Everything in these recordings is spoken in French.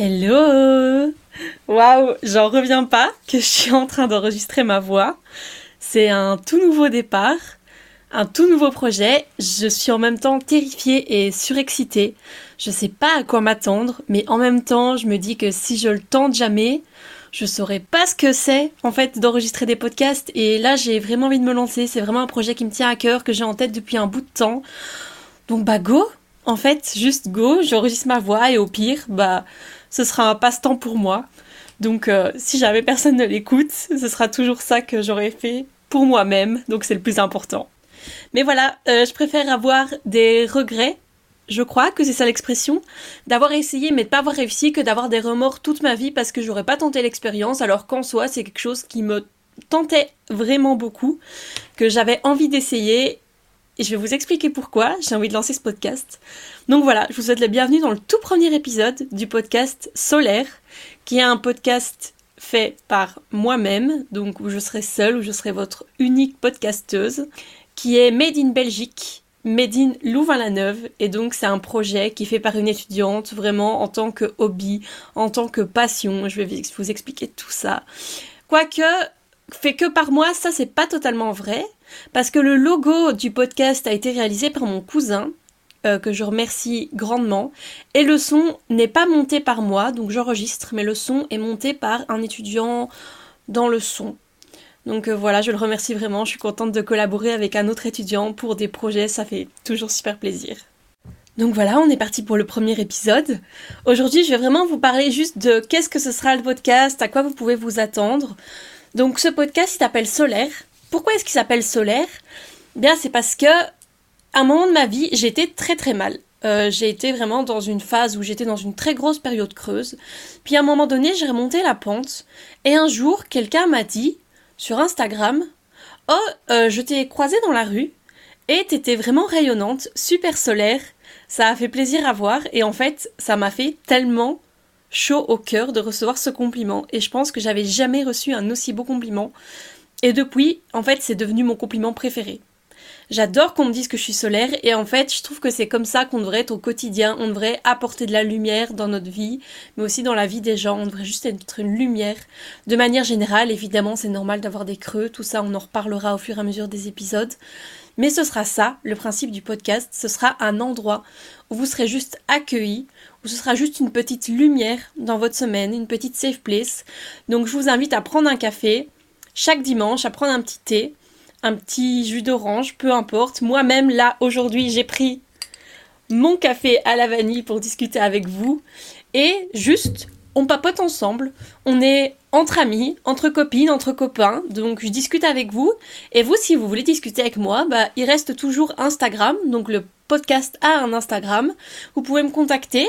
Hello Waouh, j'en reviens pas que je suis en train d'enregistrer ma voix. C'est un tout nouveau départ, un tout nouveau projet. Je suis en même temps terrifiée et surexcitée. Je sais pas à quoi m'attendre, mais en même temps, je me dis que si je le tente jamais, je saurais pas ce que c'est en fait d'enregistrer des podcasts et là j'ai vraiment envie de me lancer, c'est vraiment un projet qui me tient à cœur que j'ai en tête depuis un bout de temps. Donc bah go, en fait, juste go, j'enregistre ma voix et au pire, bah ce sera un passe-temps pour moi. Donc euh, si jamais personne ne l'écoute, ce sera toujours ça que j'aurais fait pour moi-même, donc c'est le plus important. Mais voilà, euh, je préfère avoir des regrets, je crois que c'est ça l'expression, d'avoir essayé mais de pas avoir réussi que d'avoir des remords toute ma vie parce que j'aurais pas tenté l'expérience alors qu'en soi c'est quelque chose qui me tentait vraiment beaucoup, que j'avais envie d'essayer et je vais vous expliquer pourquoi j'ai envie de lancer ce podcast. Donc voilà, je vous souhaite la bienvenue dans le tout premier épisode du podcast Solaire, qui est un podcast fait par moi-même, donc où je serai seule, où je serai votre unique podcasteuse, qui est Made in Belgique, Made in Louvain-la-Neuve, et donc c'est un projet qui est fait par une étudiante, vraiment en tant que hobby, en tant que passion, je vais vous expliquer tout ça. Quoique, fait que par moi, ça c'est pas totalement vrai, parce que le logo du podcast a été réalisé par mon cousin, euh, que je remercie grandement, et le son n'est pas monté par moi, donc j'enregistre, mais le son est monté par un étudiant dans le son. Donc euh, voilà, je le remercie vraiment, je suis contente de collaborer avec un autre étudiant pour des projets, ça fait toujours super plaisir. Donc voilà, on est parti pour le premier épisode. Aujourd'hui, je vais vraiment vous parler juste de qu'est-ce que ce sera le podcast, à quoi vous pouvez vous attendre. Donc ce podcast s'appelle Solaire. Pourquoi est-ce qu'il s'appelle Solaire? Bien, c'est parce que à un moment de ma vie, j'étais très très mal. Euh, j'ai été vraiment dans une phase où j'étais dans une très grosse période creuse. Puis à un moment donné, j'ai remonté la pente. Et un jour, quelqu'un m'a dit sur Instagram Oh, euh, je t'ai croisée dans la rue et t'étais vraiment rayonnante, super solaire. Ça a fait plaisir à voir et en fait, ça m'a fait tellement chaud au cœur de recevoir ce compliment et je pense que j'avais jamais reçu un aussi beau compliment. Et depuis, en fait, c'est devenu mon compliment préféré. J'adore qu'on me dise que je suis solaire et en fait, je trouve que c'est comme ça qu'on devrait être au quotidien. On devrait apporter de la lumière dans notre vie, mais aussi dans la vie des gens. On devrait juste être une lumière. De manière générale, évidemment, c'est normal d'avoir des creux. Tout ça, on en reparlera au fur et à mesure des épisodes. Mais ce sera ça, le principe du podcast. Ce sera un endroit où vous serez juste accueillis, où ce sera juste une petite lumière dans votre semaine, une petite safe place. Donc je vous invite à prendre un café chaque dimanche, à prendre un petit thé, un petit jus d'orange, peu importe. Moi-même, là, aujourd'hui, j'ai pris mon café à la vanille pour discuter avec vous. Et juste, on papote ensemble. On est entre amis, entre copines, entre copains. Donc, je discute avec vous. Et vous, si vous voulez discuter avec moi, bah, il reste toujours Instagram. Donc, le podcast a un Instagram. Vous pouvez me contacter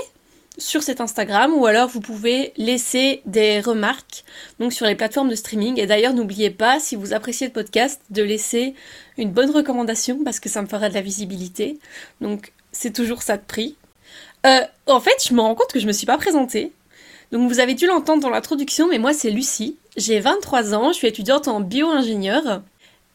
sur cet Instagram ou alors vous pouvez laisser des remarques donc sur les plateformes de streaming. Et d'ailleurs n'oubliez pas si vous appréciez le podcast de laisser une bonne recommandation parce que ça me fera de la visibilité. Donc c'est toujours ça de prix. Euh, en fait je me rends compte que je me suis pas présentée. Donc vous avez dû l'entendre dans l'introduction mais moi c'est Lucie. J'ai 23 ans je suis étudiante en bio-ingénieur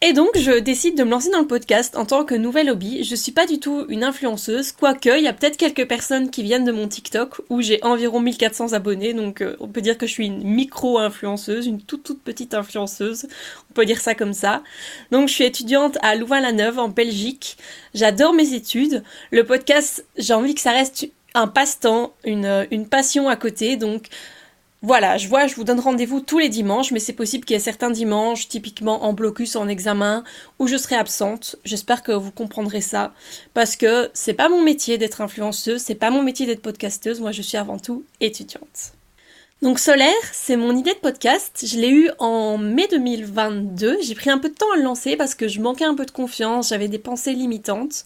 et donc, je décide de me lancer dans le podcast en tant que nouvel hobby. Je suis pas du tout une influenceuse, quoique il y a peut-être quelques personnes qui viennent de mon TikTok où j'ai environ 1400 abonnés, donc euh, on peut dire que je suis une micro-influenceuse, une toute toute petite influenceuse, on peut dire ça comme ça. Donc, je suis étudiante à Louvain-la-Neuve en Belgique. J'adore mes études. Le podcast, j'ai envie que ça reste un passe-temps, une, une passion à côté, donc voilà, je vois, je vous donne rendez-vous tous les dimanches, mais c'est possible qu'il y ait certains dimanches, typiquement en blocus, en examen, où je serai absente. J'espère que vous comprendrez ça, parce que c'est pas mon métier d'être influenceuse, c'est pas mon métier d'être podcasteuse, moi je suis avant tout étudiante. Donc Solaire, c'est mon idée de podcast. Je l'ai eu en mai 2022. J'ai pris un peu de temps à le lancer parce que je manquais un peu de confiance, j'avais des pensées limitantes.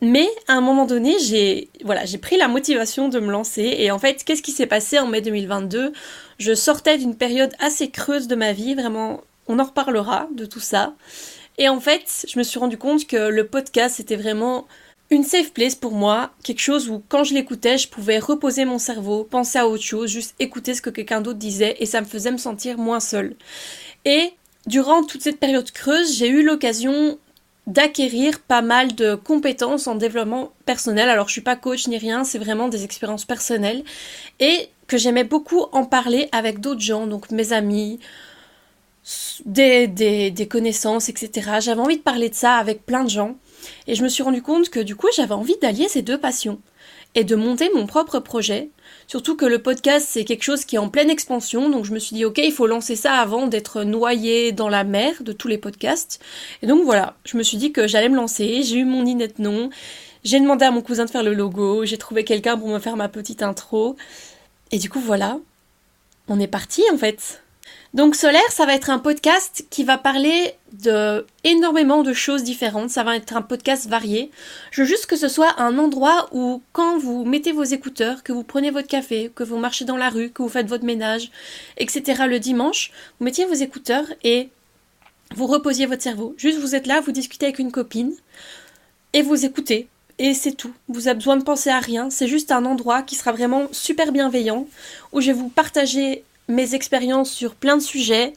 Mais à un moment donné, j'ai voilà, j'ai pris la motivation de me lancer et en fait, qu'est-ce qui s'est passé en mai 2022 Je sortais d'une période assez creuse de ma vie, vraiment, on en reparlera de tout ça. Et en fait, je me suis rendu compte que le podcast c'était vraiment une safe place pour moi, quelque chose où quand je l'écoutais, je pouvais reposer mon cerveau, penser à autre chose, juste écouter ce que quelqu'un d'autre disait et ça me faisait me sentir moins seule. Et durant toute cette période creuse, j'ai eu l'occasion d'acquérir pas mal de compétences en développement personnel. Alors je suis pas coach ni rien, c'est vraiment des expériences personnelles. Et que j'aimais beaucoup en parler avec d'autres gens, donc mes amis, des, des, des connaissances, etc. J'avais envie de parler de ça avec plein de gens. Et je me suis rendu compte que du coup, j'avais envie d'allier ces deux passions et de monter mon propre projet. Surtout que le podcast, c'est quelque chose qui est en pleine expansion, donc je me suis dit, ok, il faut lancer ça avant d'être noyé dans la mer de tous les podcasts. Et donc voilà, je me suis dit que j'allais me lancer, j'ai eu mon inette nom, j'ai demandé à mon cousin de faire le logo, j'ai trouvé quelqu'un pour me faire ma petite intro. Et du coup, voilà, on est parti en fait. Donc Solaire, ça va être un podcast qui va parler de énormément de choses différentes. Ça va être un podcast varié. Je veux juste que ce soit un endroit où quand vous mettez vos écouteurs, que vous prenez votre café, que vous marchez dans la rue, que vous faites votre ménage, etc. le dimanche, vous mettiez vos écouteurs et vous reposiez votre cerveau. Juste vous êtes là, vous discutez avec une copine et vous écoutez. Et c'est tout. Vous avez besoin de penser à rien. C'est juste un endroit qui sera vraiment super bienveillant où je vais vous partager mes expériences sur plein de sujets,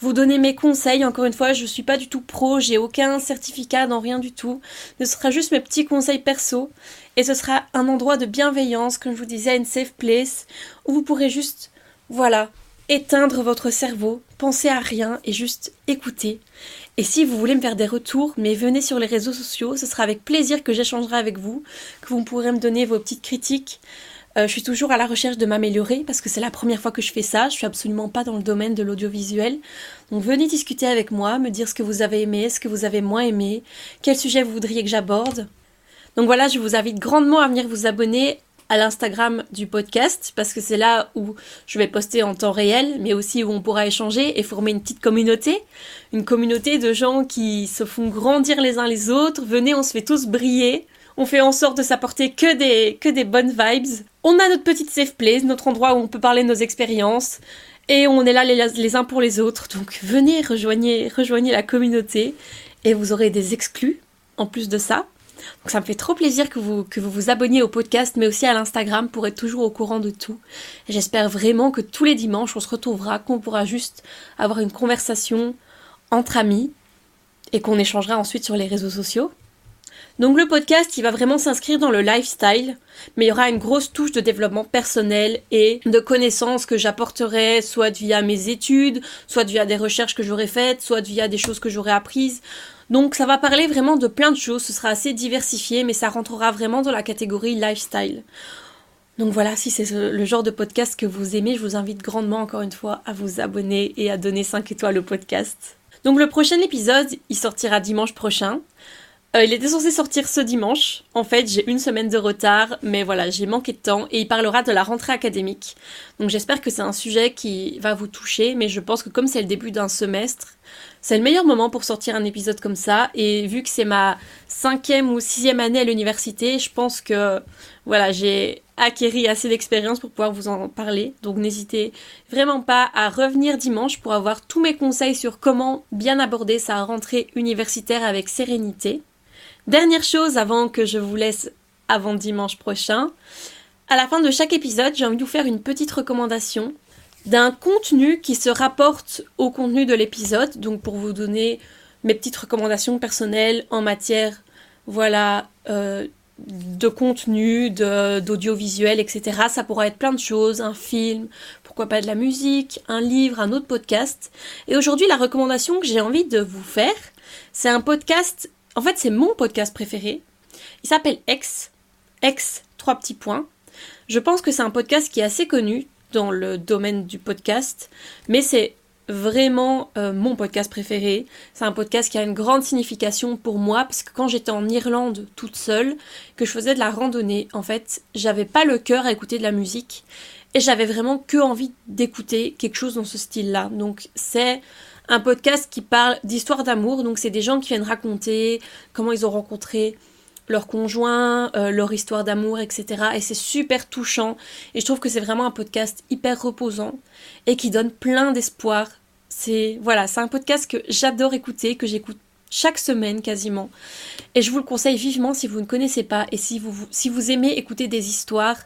vous donner mes conseils. Encore une fois, je ne suis pas du tout pro, j'ai aucun certificat dans rien du tout. Ce sera juste mes petits conseils perso et ce sera un endroit de bienveillance, comme je vous disais, une safe place où vous pourrez juste, voilà, éteindre votre cerveau, penser à rien et juste écouter. Et si vous voulez me faire des retours, mais venez sur les réseaux sociaux, ce sera avec plaisir que j'échangerai avec vous, que vous pourrez me donner vos petites critiques, euh, je suis toujours à la recherche de m'améliorer parce que c'est la première fois que je fais ça. Je suis absolument pas dans le domaine de l'audiovisuel. Donc venez discuter avec moi, me dire ce que vous avez aimé, ce que vous avez moins aimé, quel sujet vous voudriez que j'aborde. Donc voilà, je vous invite grandement à venir vous abonner à l'Instagram du podcast parce que c'est là où je vais poster en temps réel, mais aussi où on pourra échanger et former une petite communauté, une communauté de gens qui se font grandir les uns les autres. Venez, on se fait tous briller. On fait en sorte de s'apporter que des, que des bonnes vibes. On a notre petite safe place, notre endroit où on peut parler de nos expériences. Et on est là les, uns pour les autres. Donc venez, rejoignez, rejoignez la communauté. Et vous aurez des exclus en plus de ça. Donc ça me fait trop plaisir que vous, que vous vous abonniez au podcast, mais aussi à l'Instagram pour être toujours au courant de tout. J'espère vraiment que tous les dimanches, on se retrouvera, qu'on pourra juste avoir une conversation entre amis et qu'on échangera ensuite sur les réseaux sociaux. Donc le podcast, il va vraiment s'inscrire dans le lifestyle, mais il y aura une grosse touche de développement personnel et de connaissances que j'apporterai soit via mes études, soit via des recherches que j'aurais faites, soit via des choses que j'aurais apprises. Donc ça va parler vraiment de plein de choses, ce sera assez diversifié, mais ça rentrera vraiment dans la catégorie lifestyle. Donc voilà, si c'est le genre de podcast que vous aimez, je vous invite grandement encore une fois à vous abonner et à donner 5 étoiles au podcast. Donc le prochain épisode, il sortira dimanche prochain. Euh, il était censé sortir ce dimanche. En fait, j'ai une semaine de retard, mais voilà, j'ai manqué de temps et il parlera de la rentrée académique. Donc j'espère que c'est un sujet qui va vous toucher, mais je pense que comme c'est le début d'un semestre, c'est le meilleur moment pour sortir un épisode comme ça. Et vu que c'est ma cinquième ou sixième année à l'université, je pense que voilà, j'ai acquéri assez d'expérience pour pouvoir vous en parler. Donc n'hésitez vraiment pas à revenir dimanche pour avoir tous mes conseils sur comment bien aborder sa rentrée universitaire avec sérénité. Dernière chose avant que je vous laisse avant dimanche prochain. À la fin de chaque épisode, j'ai envie de vous faire une petite recommandation d'un contenu qui se rapporte au contenu de l'épisode. Donc pour vous donner mes petites recommandations personnelles en matière, voilà, euh, de contenu, d'audiovisuel, etc. Ça pourra être plein de choses, un film, pourquoi pas de la musique, un livre, un autre podcast. Et aujourd'hui, la recommandation que j'ai envie de vous faire, c'est un podcast en fait, c'est mon podcast préféré. Il s'appelle X. X, trois petits points. Je pense que c'est un podcast qui est assez connu dans le domaine du podcast, mais c'est vraiment euh, mon podcast préféré. C'est un podcast qui a une grande signification pour moi parce que quand j'étais en Irlande toute seule, que je faisais de la randonnée, en fait, j'avais pas le cœur à écouter de la musique et j'avais vraiment que envie d'écouter quelque chose dans ce style-là. Donc c'est un podcast qui parle d'histoire d'amour. Donc c'est des gens qui viennent raconter comment ils ont rencontré leur conjoint, euh, leur histoire d'amour, etc. Et c'est super touchant. Et je trouve que c'est vraiment un podcast hyper reposant et qui donne plein d'espoir. C'est voilà, c'est un podcast que j'adore écouter, que j'écoute chaque semaine quasiment. Et je vous le conseille vivement si vous ne connaissez pas et si vous, si vous aimez écouter des histoires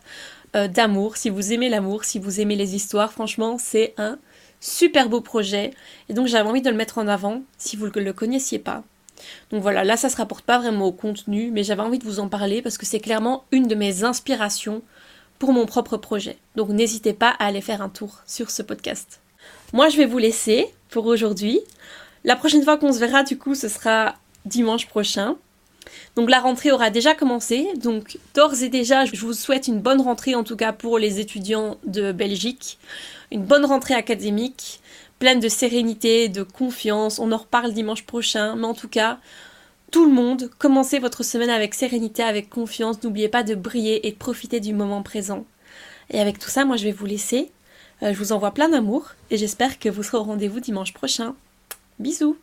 euh, d'amour, si vous aimez l'amour, si vous aimez les histoires, franchement, c'est un super beau projet. Et donc j'avais envie de le mettre en avant si vous ne le connaissiez pas. Donc voilà, là ça se rapporte pas vraiment au contenu, mais j'avais envie de vous en parler parce que c'est clairement une de mes inspirations pour mon propre projet. Donc n'hésitez pas à aller faire un tour sur ce podcast. Moi, je vais vous laisser pour aujourd'hui. La prochaine fois qu'on se verra, du coup, ce sera dimanche prochain. Donc la rentrée aura déjà commencé, donc d'ores et déjà je vous souhaite une bonne rentrée en tout cas pour les étudiants de Belgique, une bonne rentrée académique, pleine de sérénité, de confiance, on en reparle dimanche prochain, mais en tout cas tout le monde, commencez votre semaine avec sérénité, avec confiance, n'oubliez pas de briller et de profiter du moment présent. Et avec tout ça, moi je vais vous laisser, euh, je vous envoie plein d'amour et j'espère que vous serez au rendez-vous dimanche prochain. Bisous